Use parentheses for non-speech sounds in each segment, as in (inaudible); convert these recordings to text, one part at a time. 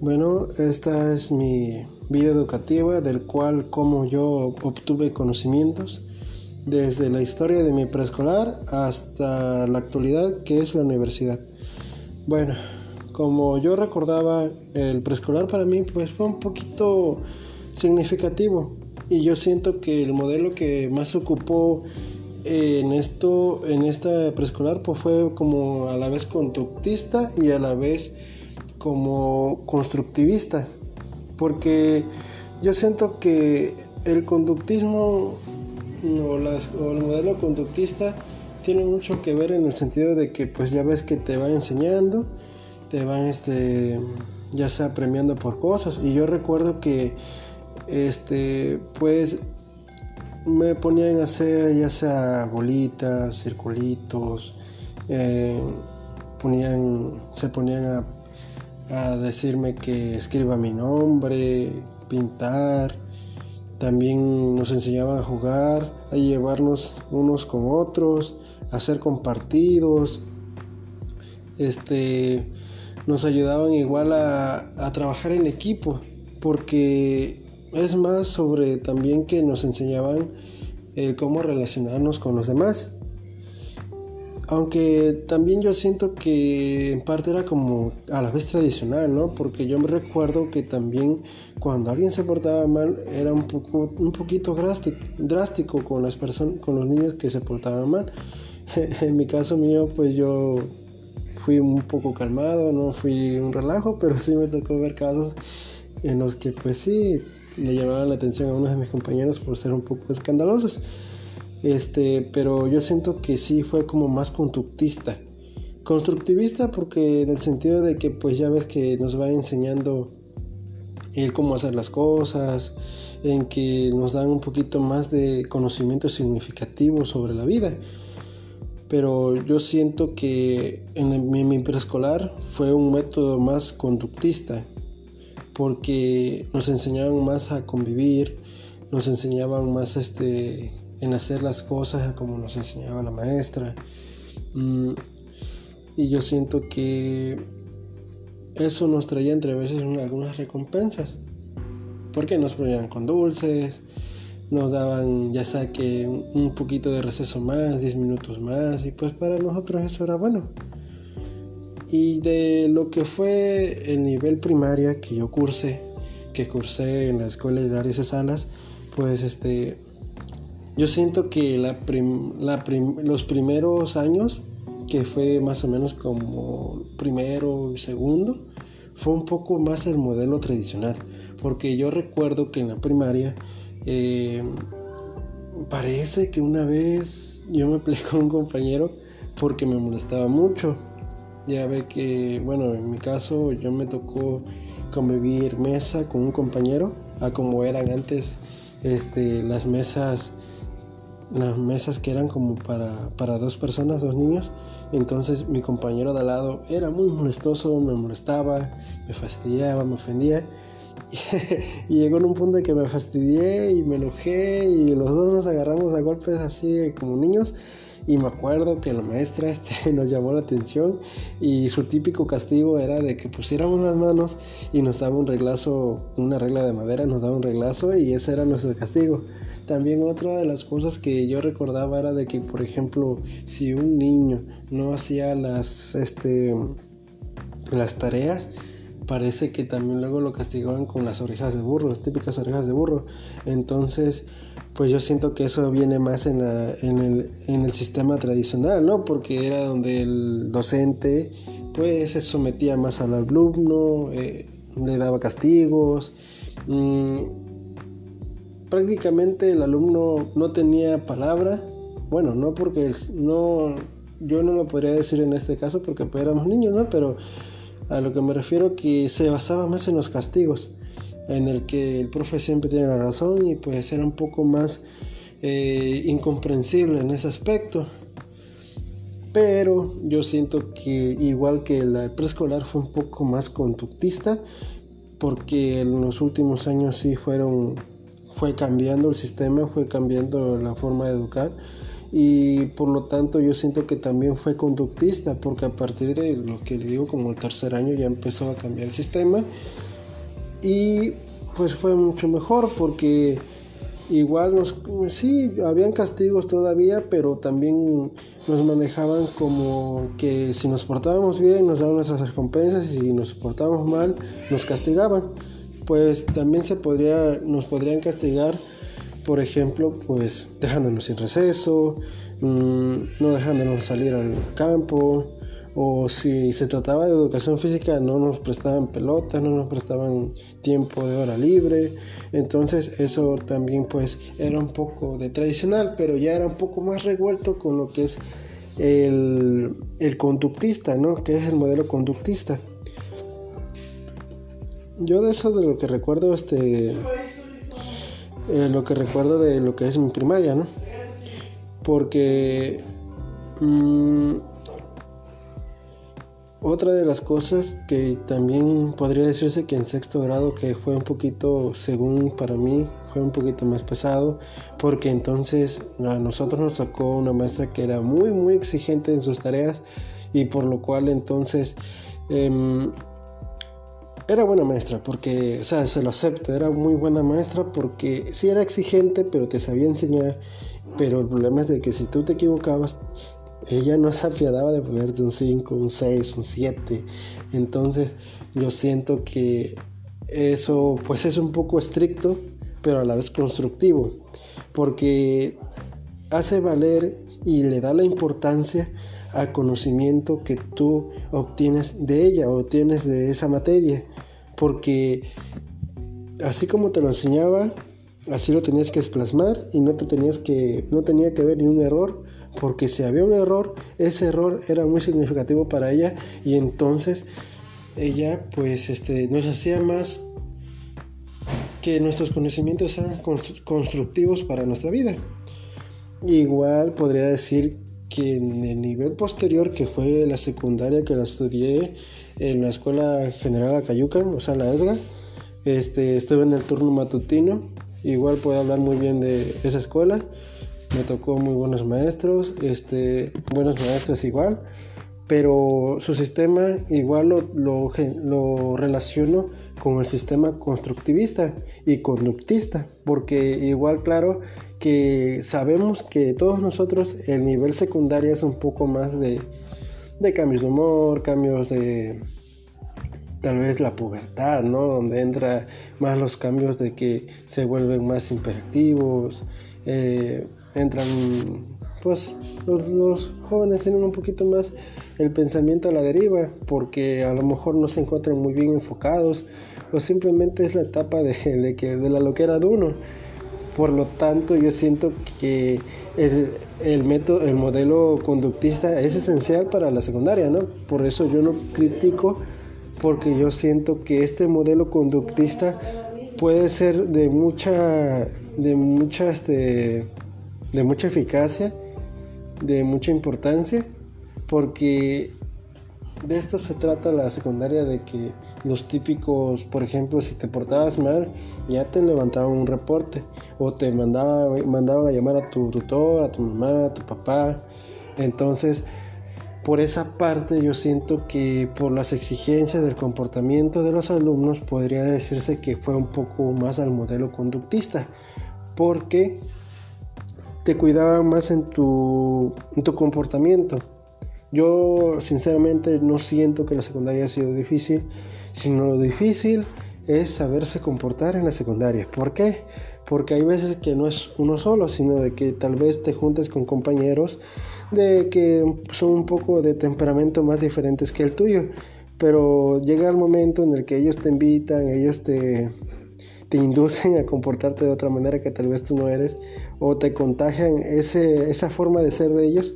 Bueno, esta es mi vida educativa del cual como yo obtuve conocimientos desde la historia de mi preescolar hasta la actualidad que es la universidad. Bueno, como yo recordaba, el preescolar para mí pues fue un poquito significativo y yo siento que el modelo que más ocupó en esto en esta preescolar pues fue como a la vez conductista y a la vez como constructivista, porque yo siento que el conductismo o, las, o el modelo conductista tiene mucho que ver en el sentido de que pues ya ves que te va enseñando, te van este ya sea premiando por cosas. Y yo recuerdo que este pues me ponían a hacer ya sea bolitas, circulitos, eh, ponían, se ponían a a decirme que escriba mi nombre, pintar. También nos enseñaban a jugar, a llevarnos unos con otros, a hacer compartidos. Este, nos ayudaban igual a, a trabajar en equipo, porque es más sobre también que nos enseñaban el cómo relacionarnos con los demás. Aunque también yo siento que en parte era como a la vez tradicional, ¿no? Porque yo me recuerdo que también cuando alguien se portaba mal era un poco un poquito drástico, con las personas, con los niños que se portaban mal. (laughs) en mi caso mío, pues yo fui un poco calmado, no fui un relajo, pero sí me tocó ver casos en los que pues sí le llamaban la atención a uno de mis compañeros por ser un poco escandalosos. Este, pero yo siento que sí fue como más conductista. Constructivista porque en el sentido de que pues ya ves que nos va enseñando el cómo hacer las cosas, en que nos dan un poquito más de conocimiento significativo sobre la vida. Pero yo siento que en mi preescolar fue un método más conductista, porque nos enseñaban más a convivir, nos enseñaban más este en hacer las cosas como nos enseñaba la maestra. Mm, y yo siento que eso nos traía entre veces algunas recompensas. Porque nos ponían con dulces, nos daban ya sea que un poquito de receso más, 10 minutos más, y pues para nosotros eso era bueno. Y de lo que fue el nivel primaria que yo cursé, que cursé en la escuela de Salas, pues este yo siento que la los primeros años, que fue más o menos como primero y segundo, fue un poco más el modelo tradicional. Porque yo recuerdo que en la primaria, eh, parece que una vez yo me peleé (laughs) con un compañero porque me molestaba mucho. Ya ve que, bueno, en mi caso yo me tocó convivir mesa con un compañero, a como eran antes este, las mesas las mesas que eran como para, para dos personas, dos niños. Entonces mi compañero de al lado era muy molestoso, me molestaba, me fastidiaba, me ofendía. (laughs) Y, llegó en un punto de que me fastidié y me enojé y los dos nos agarramos a golpes así como niños. Y me acuerdo que la maestra (laughs) este, nos llamó la atención y su típico castigo era de que pusiéramos las manos y nos daba un reglazo, una regla de madera, nos daba un reglazo y ese era nuestro castigo. También otra de las cosas que yo recordaba era de que, por ejemplo, si un niño no hacía las, este, las tareas, parece que también luego lo castigaban con las orejas de burro, las típicas orejas de burro. Entonces, pues yo siento que eso viene más en, en, el, en el sistema tradicional, ¿no? Porque era donde el docente, pues, se sometía más al alumno, eh, le daba castigos. Mm, prácticamente el alumno no tenía palabra. Bueno, no porque no, yo no lo podría decir en este caso porque pues éramos niños, ¿no? Pero a lo que me refiero que se basaba más en los castigos, en el que el profe siempre tiene la razón y pues era un poco más eh, incomprensible en ese aspecto. Pero yo siento que igual que el preescolar fue un poco más conductista porque en los últimos años sí fueron fue cambiando el sistema, fue cambiando la forma de educar y por lo tanto yo siento que también fue conductista porque a partir de lo que le digo como el tercer año ya empezó a cambiar el sistema y pues fue mucho mejor porque igual nos sí habían castigos todavía pero también nos manejaban como que si nos portábamos bien nos daban nuestras recompensas y si nos portábamos mal nos castigaban pues también se podría nos podrían castigar por ejemplo, pues dejándonos sin receso, mm, no dejándonos salir al campo, o si se trataba de educación física no nos prestaban pelotas, no nos prestaban tiempo de hora libre, entonces eso también pues era un poco de tradicional, pero ya era un poco más revuelto con lo que es el, el conductista, ¿no? Que es el modelo conductista. Yo de eso de lo que recuerdo este eh, lo que recuerdo de lo que es mi primaria, ¿no? Porque mm, otra de las cosas que también podría decirse que en sexto grado que fue un poquito, según para mí, fue un poquito más pesado, porque entonces a nosotros nos tocó una maestra que era muy, muy exigente en sus tareas y por lo cual entonces... Em, era buena maestra, porque, o sea, se lo acepto, era muy buena maestra porque sí era exigente, pero te sabía enseñar. Pero el problema es de que si tú te equivocabas, ella no se apiadaba de ponerte un 5, un 6, un 7. Entonces, yo siento que eso, pues es un poco estricto, pero a la vez constructivo, porque hace valer y le da la importancia al conocimiento que tú obtienes de ella, obtienes de esa materia. Porque así como te lo enseñaba, así lo tenías que plasmar y no te tenías que, no tenía que haber ni un error, porque si había un error, ese error era muy significativo para ella y entonces ella pues este, nos hacía más que nuestros conocimientos sean constructivos para nuestra vida. Igual podría decir que en el nivel posterior, que fue la secundaria que la estudié en la Escuela General Acayucan, o sea, la ESGA, este, estuve en el turno matutino, igual puedo hablar muy bien de esa escuela, me tocó muy buenos maestros, este, buenos maestros igual, pero su sistema igual lo, lo, lo relaciono con el sistema constructivista y conductista, porque igual claro que sabemos que todos nosotros el nivel secundario es un poco más de, de cambios de humor, cambios de tal vez la pubertad, ¿no? Donde entra más los cambios de que se vuelven más imperactivos, eh, entran, pues los, jóvenes tienen un poquito más el pensamiento a la deriva, porque a lo mejor no se encuentran muy bien enfocados, o simplemente es la etapa de, (laughs) que, de la loquera de uno. Por lo tanto, yo siento que el, método, el modelo conductista es esencial para la secundaria, ¿no? Por eso yo lo critico, porque yo siento que este modelo conductista puede ser de mucha, de mucha, este, de mucha eficacia, de mucha importancia, porque de esto se trata la secundaria de que los típicos, por ejemplo, si te portabas mal, ya te levantaban un reporte o te mandaba, mandaban a llamar a tu tutor, a tu mamá, a tu papá. Entonces, por esa parte yo siento que por las exigencias del comportamiento de los alumnos podría decirse que fue un poco más al modelo conductista, porque te cuidaban más en tu, en tu comportamiento yo sinceramente no siento que la secundaria haya sido difícil, sino lo difícil es saberse comportar en la secundaria. ¿Por qué? Porque hay veces que no es uno solo, sino de que tal vez te juntes con compañeros de que son un poco de temperamento más diferentes que el tuyo. Pero llega el momento en el que ellos te invitan, ellos te, te inducen a comportarte de otra manera que tal vez tú no eres o te contagian ese, esa forma de ser de ellos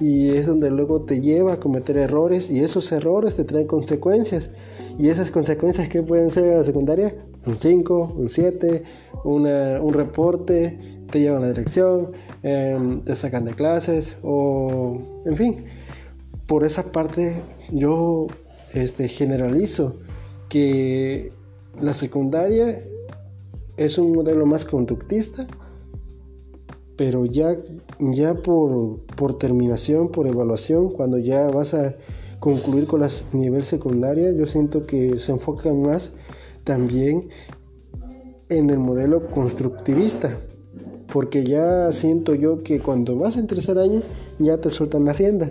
y es donde luego te lleva a cometer errores y esos errores te traen consecuencias. Y esas consecuencias que pueden ser en la secundaria un 5, un 7, un reporte, te llevan a la dirección, em, te sacan de clases o en fin, por esa parte yo este, generalizo que la secundaria es un modelo más conductista, pero ya, ya por, por terminación, por evaluación, cuando ya vas a concluir con la nivel secundaria, yo siento que se enfocan más también en el modelo constructivista, porque ya siento yo que cuando vas en tercer año ya te sueltan la rienda,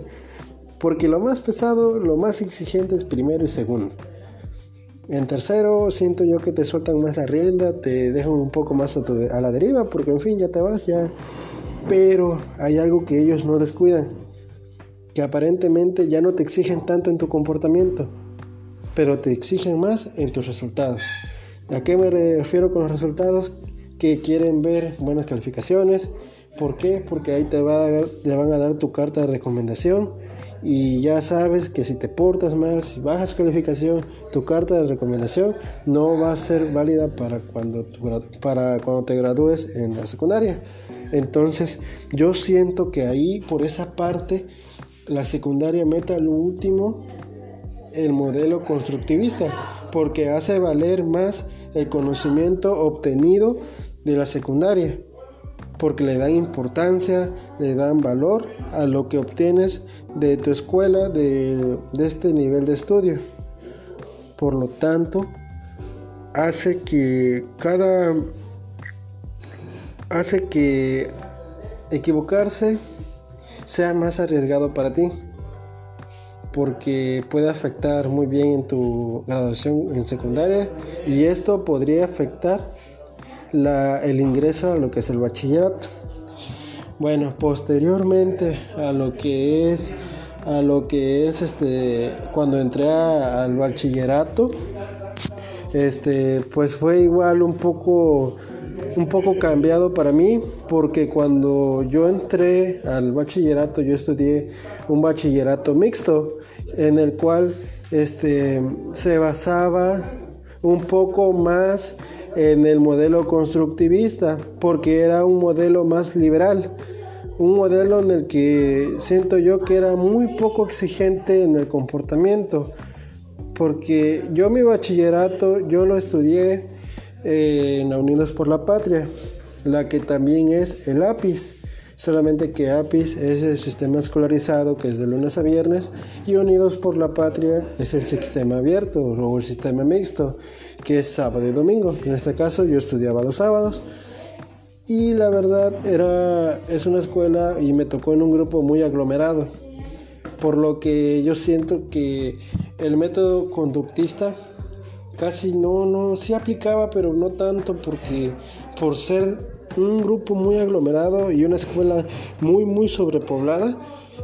porque lo más pesado, lo más exigente es primero y segundo. En tercero siento yo que te sueltan más la rienda, te dejan un poco más a, a la deriva, porque en fin ya te vas, ya. Pero hay algo que ellos no descuidan, que aparentemente ya no te exigen tanto en tu comportamiento, pero te exigen más en tus resultados. ¿A qué me refiero con los resultados? Que quieren ver buenas calificaciones. ¿Por qué? Porque ahí te, va te van a dar tu carta de recomendación y ya sabes que si te portas mal, si bajas calificación, tu carta de recomendación no va a ser válida para cuando, para cuando te gradúes en la secundaria. Entonces yo siento que ahí por esa parte la secundaria meta al último el modelo constructivista porque hace valer más el conocimiento obtenido de la secundaria, porque le dan importancia, le dan valor a lo que obtienes de tu escuela, de, este nivel de estudio. Por lo tanto, hace que cada hace que equivocarse sea más arriesgado para ti porque puede afectar muy bien en tu graduación en secundaria y esto podría afectar el ingreso a lo que es el bachillerato. Bueno, posteriormente a lo que es a lo que es este cuando entré al bachillerato este pues fue igual un poco un poco cambiado para mí porque cuando yo entré al bachillerato yo estudié un bachillerato mixto en el cual este, se basaba un poco más en el modelo constructivista porque era un modelo más liberal un modelo en el que siento yo que era muy poco exigente en el comportamiento porque yo mi bachillerato yo lo estudié en la Unidos por la Patria, la que también es el APIS. Solamente que APIS es el sistema escolarizado que es de lunes a viernes y Unidos por la Patria es el sistema abierto o el sistema mixto que es sábado y domingo. En este caso yo estudiaba los sábados y la verdad era es una escuela y me tocó en un grupo muy aglomerado. Por lo que yo siento que el método conductista casi no, no, sí aplicaba, pero no tanto porque por ser un grupo muy aglomerado y una escuela muy, muy sobrepoblada,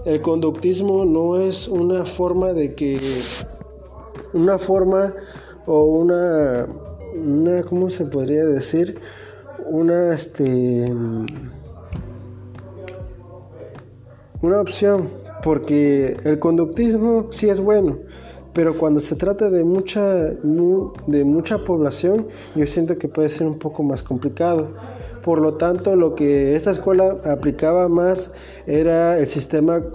el conductismo no es una forma de que, una forma o una, una ¿cómo se podría decir? Una, este, una opción, porque el conductismo sí es bueno, pero cuando se trata de mucha, de mucha población, yo siento que puede ser un poco más complicado. Por lo tanto, lo que esta escuela aplicaba más era el sistema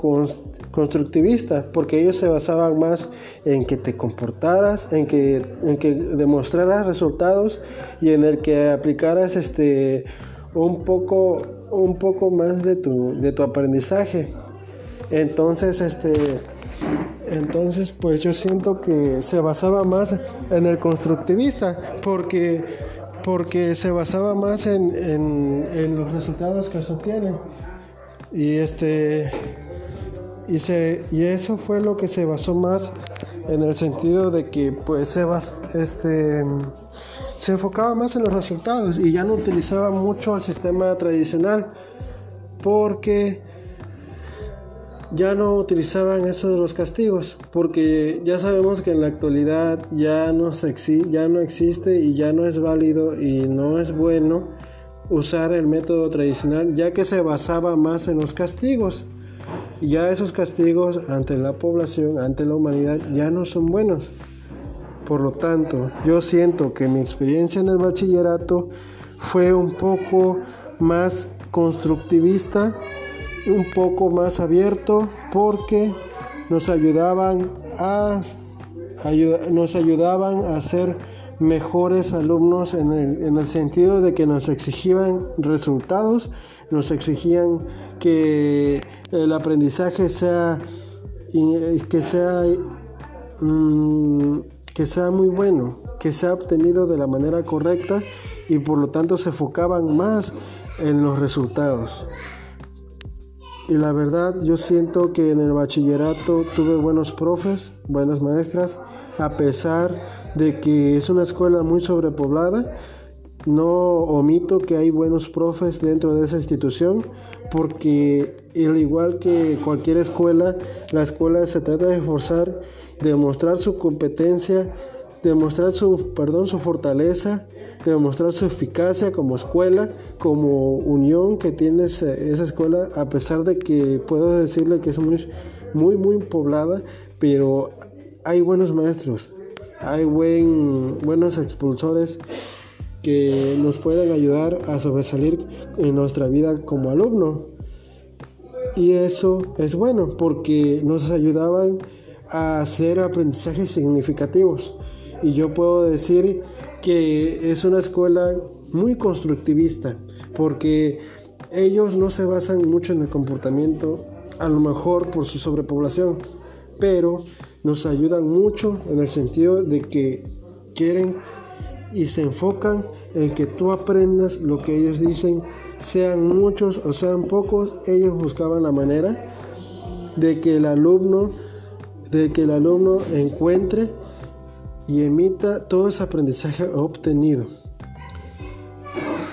constructivista, porque ellos se basaban más en que te comportaras, en que, en que demostraras resultados y en el que aplicaras este, un, poco, un poco más de tu, de tu aprendizaje. Entonces, este, entonces, pues yo siento que se basaba más en el constructivista, porque, porque se basaba más en, en, los resultados que se obtienen. Y este y, se, eso fue lo que se basó más en el sentido de que pues se, este, se enfocaba más en los resultados y ya no utilizaba mucho el sistema tradicional porque ya no utilizaban eso de los castigos, porque ya sabemos que en la actualidad ya no, ya no existe y ya no es válido y no es bueno usar el método tradicional, ya que se basaba más en los castigos. Ya esos castigos ante la población, ante la humanidad, ya no son buenos. Por lo tanto, yo siento que mi experiencia en el bachillerato fue un poco más constructivista un poco más abierto porque nos ayudaban a nos ayudaban a ser mejores alumnos en el, en el sentido de que nos exigían resultados nos exigían que el aprendizaje sea que sea mm, que sea muy bueno, que sea obtenido de la manera correcta y por lo tanto se enfocaban más en los resultados. Y la verdad, yo siento que en el bachillerato tuve buenos profes, buenas maestras, a pesar de que es una escuela muy sobrepoblada. No omito que hay buenos profes dentro de esa institución, porque al igual que cualquier escuela, la escuela se trata de esforzar, de mostrar su competencia, demostrar su, perdón, su fortaleza, demostrar su eficacia como escuela, como unión que tiene esa, escuela, a pesar de que puedo decirle que es muy, muy, muy poblada, pero hay buenos maestros, hay buen, buenos expulsores que nos pueden ayudar a sobresalir en nuestra vida como alumno. Y eso es bueno porque nos ayudaban a hacer aprendizajes significativos y yo puedo decir que es una escuela muy constructivista porque ellos no se basan mucho en el comportamiento, a lo mejor por su sobrepoblación, pero nos ayudan mucho en el sentido de que quieren y se enfocan en que tú aprendas lo que ellos dicen, sean muchos o sean pocos, ellos buscaban la manera de que el alumno de que el alumno encuentre y emita todo ese aprendizaje obtenido.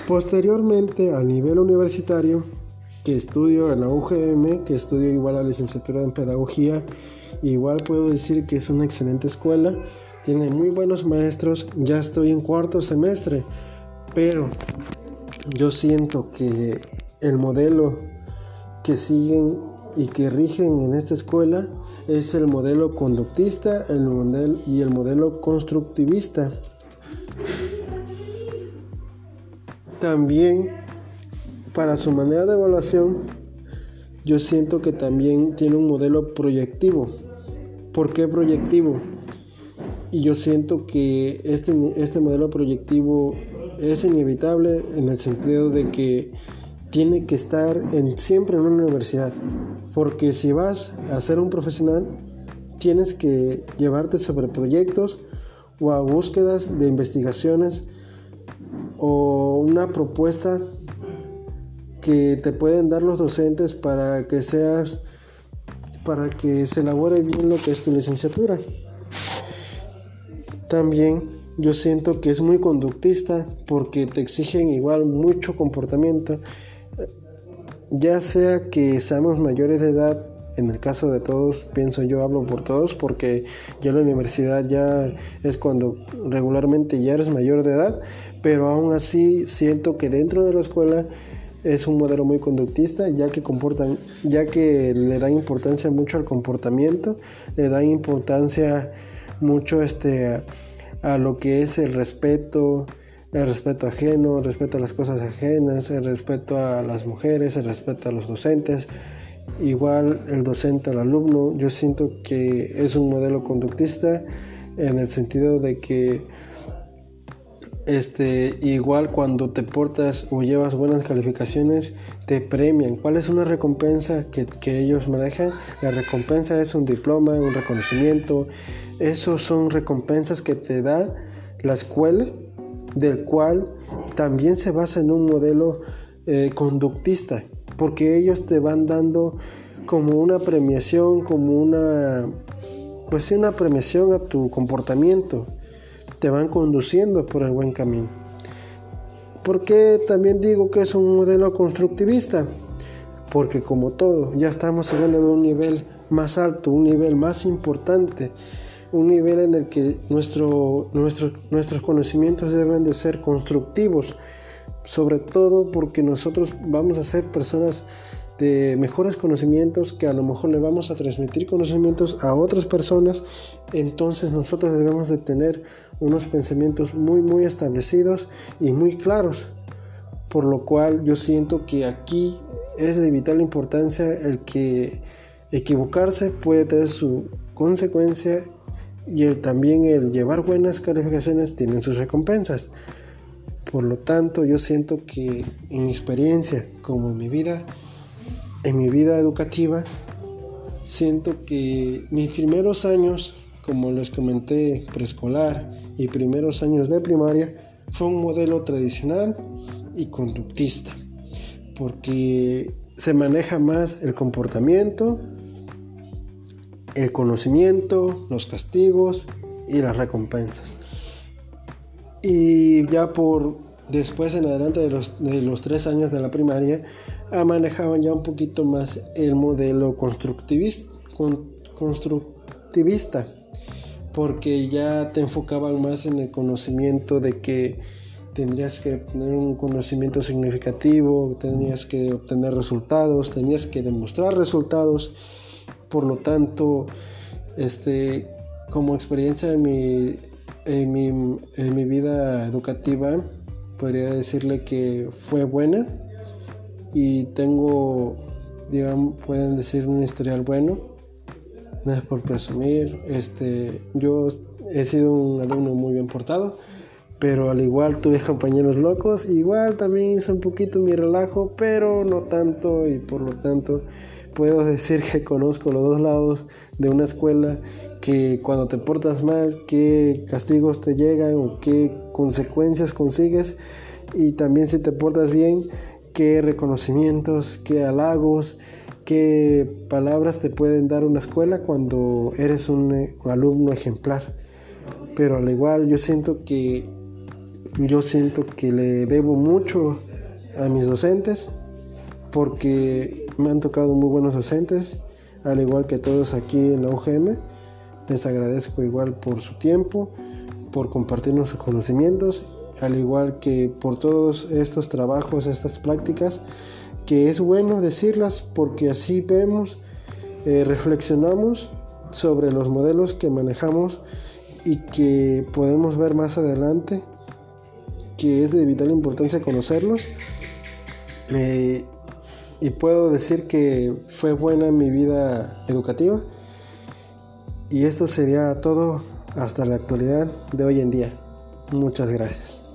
Posteriormente, a nivel universitario, que estudio en la UGM, que estudio igual la licenciatura en pedagogía, igual puedo decir que es una excelente escuela, tiene muy buenos maestros, ya estoy en cuarto semestre, pero yo siento que el modelo que siguen y que rigen en esta escuela es el modelo conductista el modelo, y el modelo constructivista. También para su manera de evaluación, yo siento que también tiene un modelo proyectivo. ¿Por qué proyectivo? Y yo siento que este, este modelo proyectivo es inevitable en el sentido de que tiene que estar en, siempre en una universidad. Porque si vas a ser un profesional, tienes que llevarte sobre proyectos o a búsquedas de investigaciones o una propuesta que te pueden dar los docentes para que seas para que se elabore bien lo que es tu licenciatura. También yo siento que es muy conductista porque te exigen igual mucho comportamiento ya sea que seamos mayores de edad, en el caso de todos, pienso yo, hablo por todos, porque ya la universidad ya es cuando regularmente ya eres mayor de edad, pero aún así siento que dentro de la escuela es un modelo muy conductista, ya que comportan, ya que le da importancia mucho al comportamiento, le da importancia mucho este a lo que es el respeto, el respeto ajeno, el respeto a las cosas ajenas, el respeto a las mujeres, el respeto a los docentes, igual el docente al alumno. Yo siento que es un modelo conductista en el sentido de que este, igual cuando te portas o llevas buenas calificaciones, te premian. ¿Cuál es una recompensa que, que ellos manejan? La recompensa es un diploma, un reconocimiento. Esos son recompensas que te da la escuela del cual también se basa en un modelo eh, conductista, porque ellos te van dando como una premiación, como una, pues una premiación a tu comportamiento, te van conduciendo por el buen camino. ¿Por qué también digo que es un modelo constructivista? Porque como todo, ya estamos hablando de un nivel más alto, un nivel más importante un nivel en el que nuestro, nuestros conocimientos deben de ser constructivos, sobre todo porque nosotros vamos a ser personas de mejores conocimientos que a lo mejor le vamos a transmitir conocimientos a otras personas, entonces nosotros debemos de tener unos pensamientos muy muy establecidos y muy claros, por lo cual yo siento que aquí es de vital importancia el que equivocarse puede tener su consecuencia y el, también el llevar buenas calificaciones tienen sus recompensas. Por lo tanto, yo siento que en mi experiencia, como en mi vida, en mi vida educativa, siento que mis primeros años, como les comenté, preescolar y primeros años de primaria, fue un modelo tradicional y conductista, porque se maneja más el comportamiento, el conocimiento, los castigos y las recompensas. Y ya por después en adelante de los, de los tres años de la primaria, manejaban ya un poquito más el modelo constructivista, constructivista porque ya te enfocaban más en el conocimiento de que tendrías que tener un conocimiento significativo, tendrías que obtener resultados, tenías que demostrar resultados. Por lo tanto, este, como experiencia en mi, en mi, en mi vida educativa, podría decirle que fue buena y tengo, digamos, pueden decir un historial bueno. No es por presumir, este, yo he sido un alumno muy bien portado pero al igual tuve compañeros locos, igual también hice un poquito mi relajo, pero no tanto y por lo tanto puedo decir que conozco los dos lados de una escuela, que cuando te portas mal, qué castigos te llegan o qué consecuencias consigues. Y también si te portas bien, qué reconocimientos, qué halagos, qué palabras te pueden dar una escuela cuando eres un eh, alumno ejemplar. Pero al igual yo siento que yo siento que le debo mucho a mis docentes porque me han tocado muy buenos docentes, al igual que todos aquí en la UGM. Les agradezco igual por su tiempo, por compartirnos sus conocimientos, al igual que por todos estos trabajos, estas prácticas, que es bueno decirlas porque así vemos, eh, reflexionamos sobre los modelos que manejamos y que podemos ver más adelante que es de vital importancia conocerlos. Eh, y puedo decir que fue buena mi vida educativa. Y esto sería todo hasta la actualidad de hoy en día. Muchas gracias.